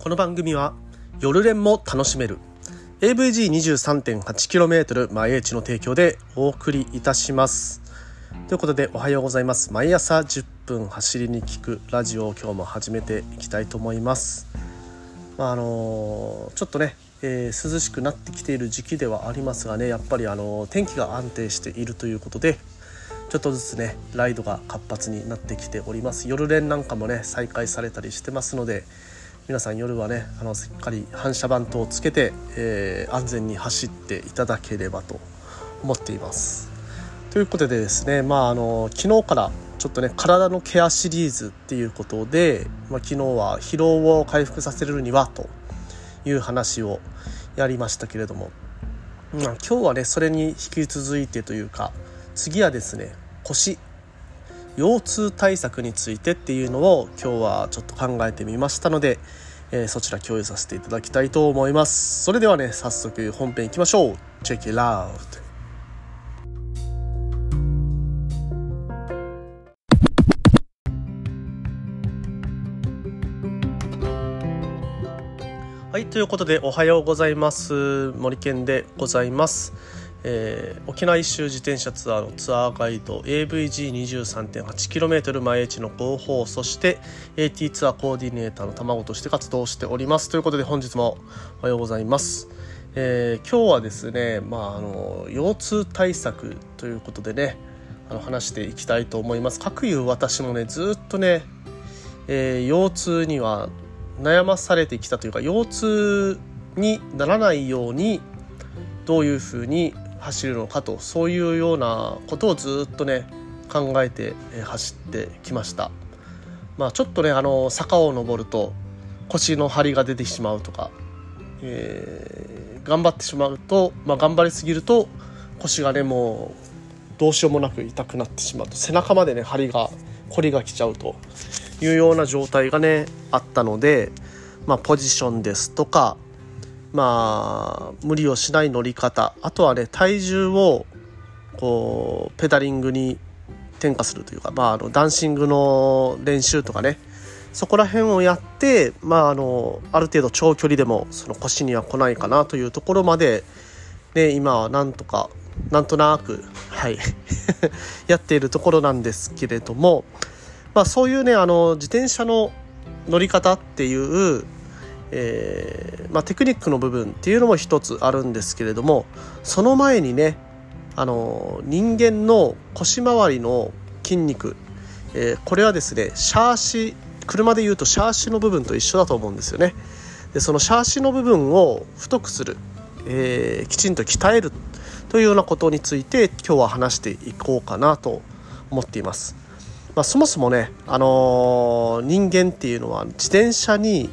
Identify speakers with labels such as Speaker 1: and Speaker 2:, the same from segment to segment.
Speaker 1: この番組は夜練も楽しめる。AVG23.8km 前エチの提供でお送りいたします。ということでおはようございます。毎朝10分走りに聞くラジオを今日も始めていきたいと思います。まああのちょっとね、えー、涼しくなってきている時期ではありますがねやっぱりあの天気が安定しているということでちょっとずつねライドが活発になってきております。夜練なんかもね再開されたりしてますので皆さん夜はねあのしっかり反射板等をつけて、えー、安全に走っていただければと思っています。ということでですね、まあ、あの昨日からちょっとね体のケアシリーズっていうことで、まあ、昨日は疲労を回復させるにはという話をやりましたけれども、まあ、今日はねそれに引き続いてというか次はですね腰腰痛対策についてっていうのを今日はちょっと考えてみましたので、えー、そちら共有させていただきたいと思います。それではね早速本編いきましょう。Check it out. はいということでおはようございます。森健でございます。えー、沖縄一周自転車ツアーのツアーガイド AVG23.8km 前地の広報そして AT ツアーコーディネーターの卵として活動しておりますということで本日もおはようございます、えー、今日はですね、まあ、あの腰痛対策ということでねあの話していきたいと思います。かくいう私もねずっとね、えー、腰痛には悩まされてきたというか腰痛にならないようにどういうふうに走るのかとそういうようなことをずっとね考えて走ってきました。まあ、ちょっとねあの坂を登ると腰の張りが出てしまうとか、えー、頑張ってしまうと、まあ、頑張りすぎると腰がねもうどうしようもなく痛くなってしまうと背中までね張りが凝りがきちゃうというような状態がねあったので、まあ、ポジションですとかまあ無理をしない乗り方。あとはね体重をこうペダリングに転化するというか、まあ、あのダンシングの練習とかね。そこら辺をやって、まあ、あのある程度長距離でもその腰には来ないかなというところまで、ね、今はなんとかなんとなく、はい。やっているところなんですけれども、まあ、そういうねあの自転車の乗り方っていうえー、まあ、テクニックの部分っていうのも一つあるんですけれどもその前にねあの人間の腰回りの筋肉、えー、これはですねシャーシ車でいうとシャーシの部分と一緒だと思うんですよね。でそのシャーシの部分を太くする、えー、きちんと鍛えるというようなことについて今日は話していこうかなと思っています、まあ、そもそもね、あのー、人間っていうのは自転車に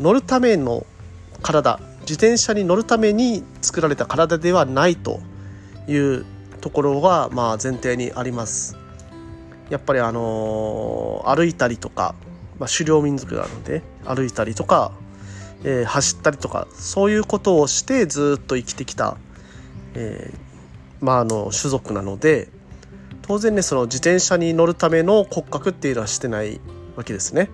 Speaker 1: 乗るための体自転車に乗るために作られた体ではないというところがまあ前提にありますやっぱりあのー、歩いたりとか、まあ、狩猟民族なので歩いたりとか、えー、走ったりとかそういうことをしてずっと生きてきた、えー、まああの種族なので当然ねその自転車に乗るための骨格っていうのはしてないわけですね。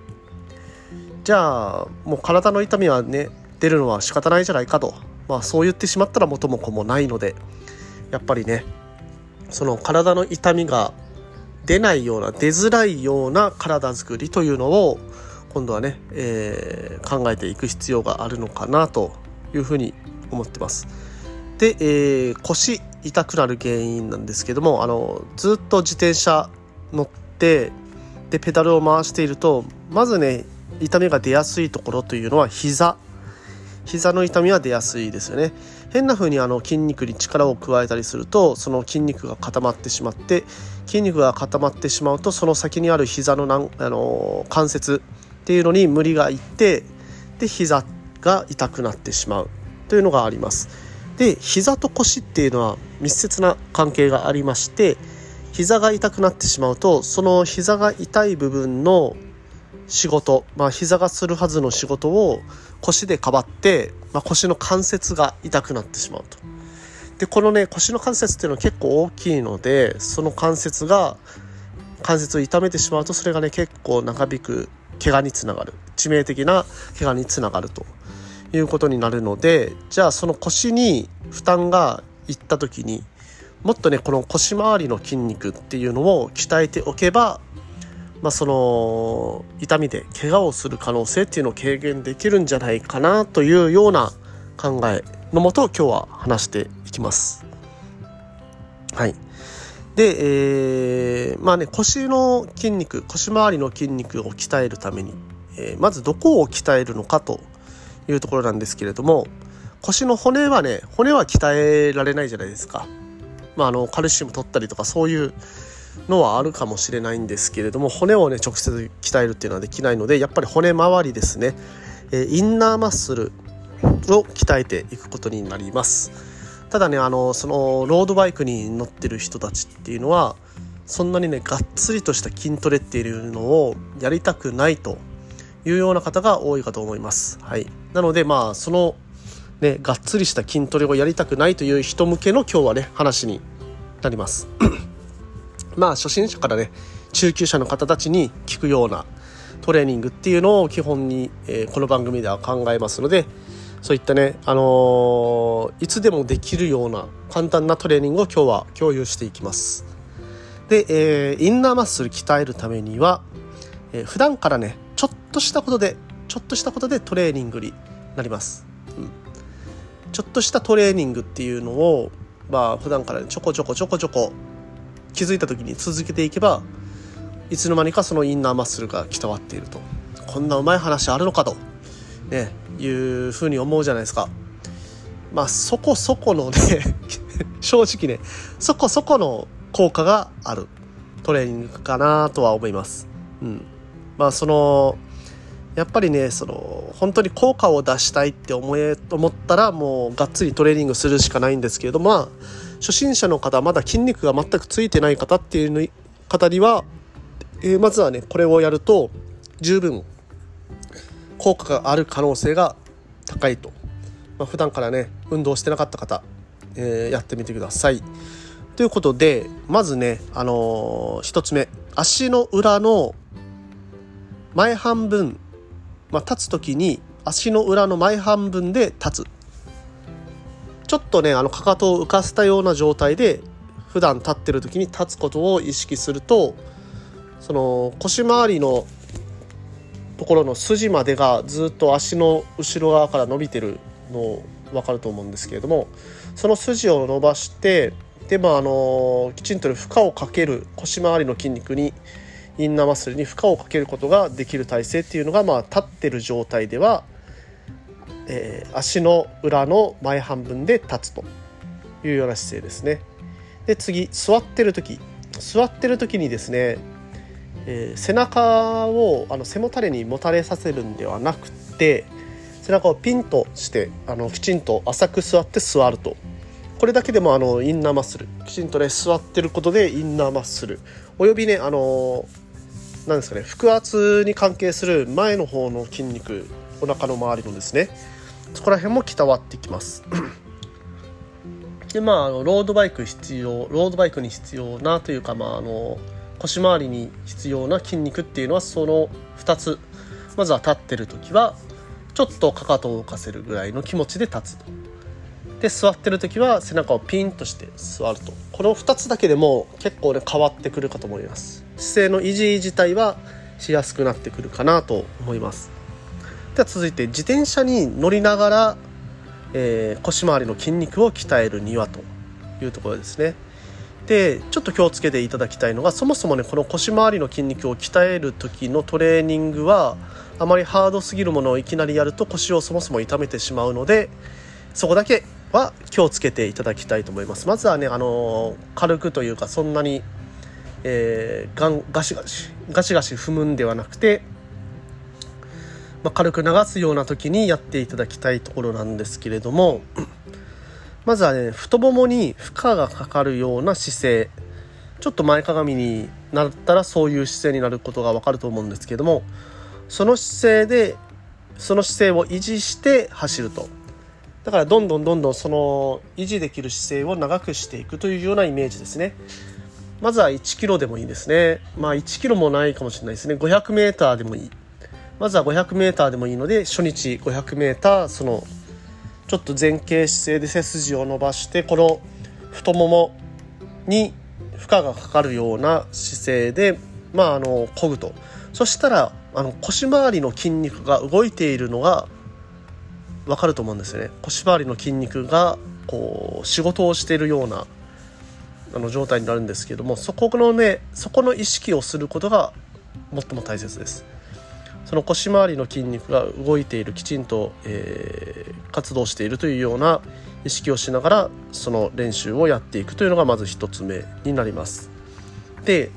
Speaker 1: じゃあもう体の痛みはね出るのは仕方ないじゃないかと、まあ、そう言ってしまったら元も子もないのでやっぱりねその体の痛みが出ないような出づらいような体づくりというのを今度はね、えー、考えていく必要があるのかなというふうに思ってます。で、えー、腰痛くなる原因なんですけどもあのずっと自転車乗ってでペダルを回しているとまずね痛みが出やすいところというのは膝。膝の痛みは出やすいですよね。変な風にあの筋肉に力を加えたりするとその筋肉が固まってしまって筋肉が固まってしまうとその先にある膝のなんあの関節っていうのに無理がいってで膝が痛くなってしまうというのがあります。で膝と腰っていうのは密接な関係がありまして膝が痛くなってしまうとその膝が痛い部分の仕事、まあ、膝がするはずの仕事を腰でかばって、まあ、腰の関節が痛くなってしまうと。でこのね腰の関節っていうのは結構大きいのでその関節が関節を痛めてしまうとそれがね結構長引く怪我につながる致命的な怪我につながるということになるのでじゃあその腰に負担がいった時にもっとねこの腰回りの筋肉っていうのを鍛えておけば、まあ、その痛みで怪我をする可能性っていうのを軽減できるんじゃないかなというような考えのもと今日は話していきます。はい。で、えー、まあね腰の筋肉腰回りの筋肉を鍛えるために、えー、まずどこを鍛えるのかというところなんですけれども腰の骨はね骨は鍛えられないじゃないですか。まあ、あのカルシウム取ったりとかそういうのはあるかもしれないんですけれども骨をね直接鍛えるっていうのはできないのでやっぱり骨周りですね、えインナーマッスルを鍛えていくことになります。ただねあのそのロードバイクに乗ってる人たちっていうのはそんなにねがっつりとした筋トレっていうのをやりたくないというような方が多いかと思います。はい、なのでまあそのね、がっつりした筋トレをやりたくないという人向けの今日はね話になります。まあ初心者からね中級者の方たちに聞くようなトレーニングっていうのを基本に、えー、この番組では考えますのでそういったね、あのー、いつでもできるような簡単なトレーニングを今日は共有していきます。で、えー、インナーマッスル鍛えるためには、えー、普段からねちょっとしたことでちょっとしたことでトレーニングになります、うん。ちょっとしたトレーニングっていうのをまあ普段からちょこちょこちょこちょこ気づいた時に続けていけばいつの間にかそのインナーマッスルが鍛わっているとこんなうまい話あるのかと、ね、いうふうに思うじゃないですか。まあそこそこのね 正直ねそこそこの効果があるトレーニングかなとは思います。うん、まあそのやっぱりねその本当に効果を出したいって思え思ったらもうがっつりトレーニングするしかないんですけれども、まあ、初心者の方まだ筋肉が全くついてない方っていう方には、えー、まずはねこれをやると十分効果がある可能性が高いと、まあ、普段からね運動してなかった方、えー、やってみてください。ということでまずね、あのー、1つ目。足の裏の前半分。まあ、立つ時に足の裏の前半分で立つ。ちょっとねあのかかとを浮かせたような状態で普段立ってる時に立つことを意識するとその腰回りのところの筋までがずっと足の後ろ側から伸びてるの分かると思うんですけれどもその筋を伸ばしてでまああのきちんと負荷をかける腰回りの筋肉にインナーマッスルに負荷をかけることができる体勢っていうのが、まあ、立ってる状態では、えー、足の裏の前半分で立つというような姿勢ですね。で次座ってる時。座ってる時にですね、えー、背中をあの背もたれにもたれさせるんではなくて背中をピンとしてあのきちんと浅く座って座ると。これだけでもあのインナーマッスル。きちんとね座ってることでインナーマッスル。およびねあのなんですかね腹圧に関係する前の方の筋肉お腹の周りのですねそこら辺も鍛わってきます。でまああのロードバイク必要ロードバイクに必要なというかまああの腰回りに必要な筋肉っていうのはその2つまずは立ってる時はちょっとかかとを浮かせるぐらいの気持ちで立つと。で座ってる時は背中をピンとして座ると。この2つだけでも結構ね変わってくるかと思います。姿勢の維持自体はしやすくなってくるかなと思います。では続いて自転車に乗りながら、えー、腰回りの筋肉を鍛えるにはというところですね。でちょっと気をつけていただきたいのがそもそもねこの腰回りの筋肉を鍛える時のトレーニングはあまりハードすぎるものをいきなりやると腰をそもそも痛めてしまうのでそこだけは気をつけていただきたいと思います。まずはねあの軽くというかそんなにえー、ガガシガシガシガシ踏むんではなくて、まあ、軽く流すような時にやっていただきたいところなんですけれども まずはね太ももに負荷がかかるような姿勢。ちょっと前かがみになったらそういう姿勢になることがわかると思うんですけどもその姿勢でその姿勢を維持して走ると。だからどんどんどんどんその維持できる姿勢を長くしていくというようなイメージですね。まずは1キロでもいいですね。まあ1キロもないかもしれないですね。500メーターでもいい。まずは 500m でもいいので初日 500m そのちょっと前傾姿勢で背筋を伸ばしてこの太ももに負荷がかかるような姿勢でまああの漕ぐと。そしたらあの腰回りの筋肉が動いているのが分かると思うんですよね。腰回りの筋肉がこう仕事をしているようなあの状態になるんですけどもそこのねそこの意識をすることが最も大切です。その腰回りの筋肉が動いているきちんと、えー、活動しているというような意識をしながらその練習をやっていくというのがまず1つ目になります。で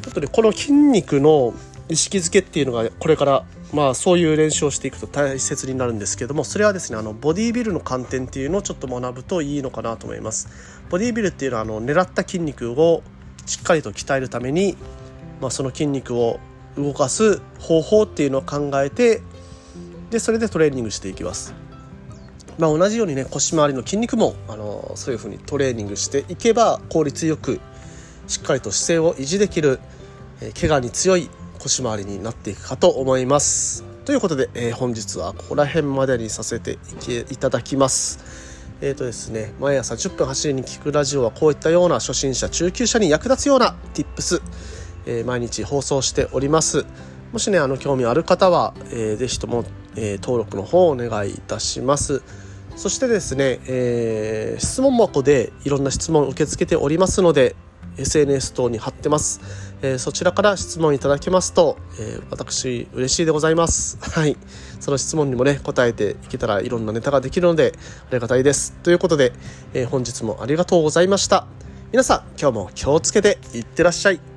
Speaker 1: ちょっとねこの筋肉の意識づけっていうのがこれからまあそういう練習をしていくと大切になるんですけどもそれはですねあのボディービルの観点っていうのをちょっと学ぶといいのかなと思います。ボディービルっていうのはあの狙った筋肉をしっかりと鍛えるために、まあ、その筋肉を動かす方法っていうのを考えてでそれでトレーニングしていきますまあ、同じようにね腰回りの筋肉もあのそういうふうにトレーニングしていけば効率よくしっかりと姿勢を維持できる、えー、怪我に強い腰回りになっていくかと思います。ということで、えー、本日はここら辺までにさせていただきます。えーとですね、毎朝10分走りに聞くラジオはこういったような初心者中級者に役立つような Tips、えー、毎日放送しております。もしねあの興味ある方は、えー、ぜひとも、えー、登録の方をお願いいたします。そしてですね、えー、質問箱でいろんな質問を受け付けておりますので SNS 等に貼ってます、えー、そちらから質問いただけますと、えー、私嬉しいでございます。はい。その質問にもね答えていけたらいろんなネタができるのでありがたいです。ということで、えー、本日もありがとうございました。皆さん今日も気をつけていってらっしゃい。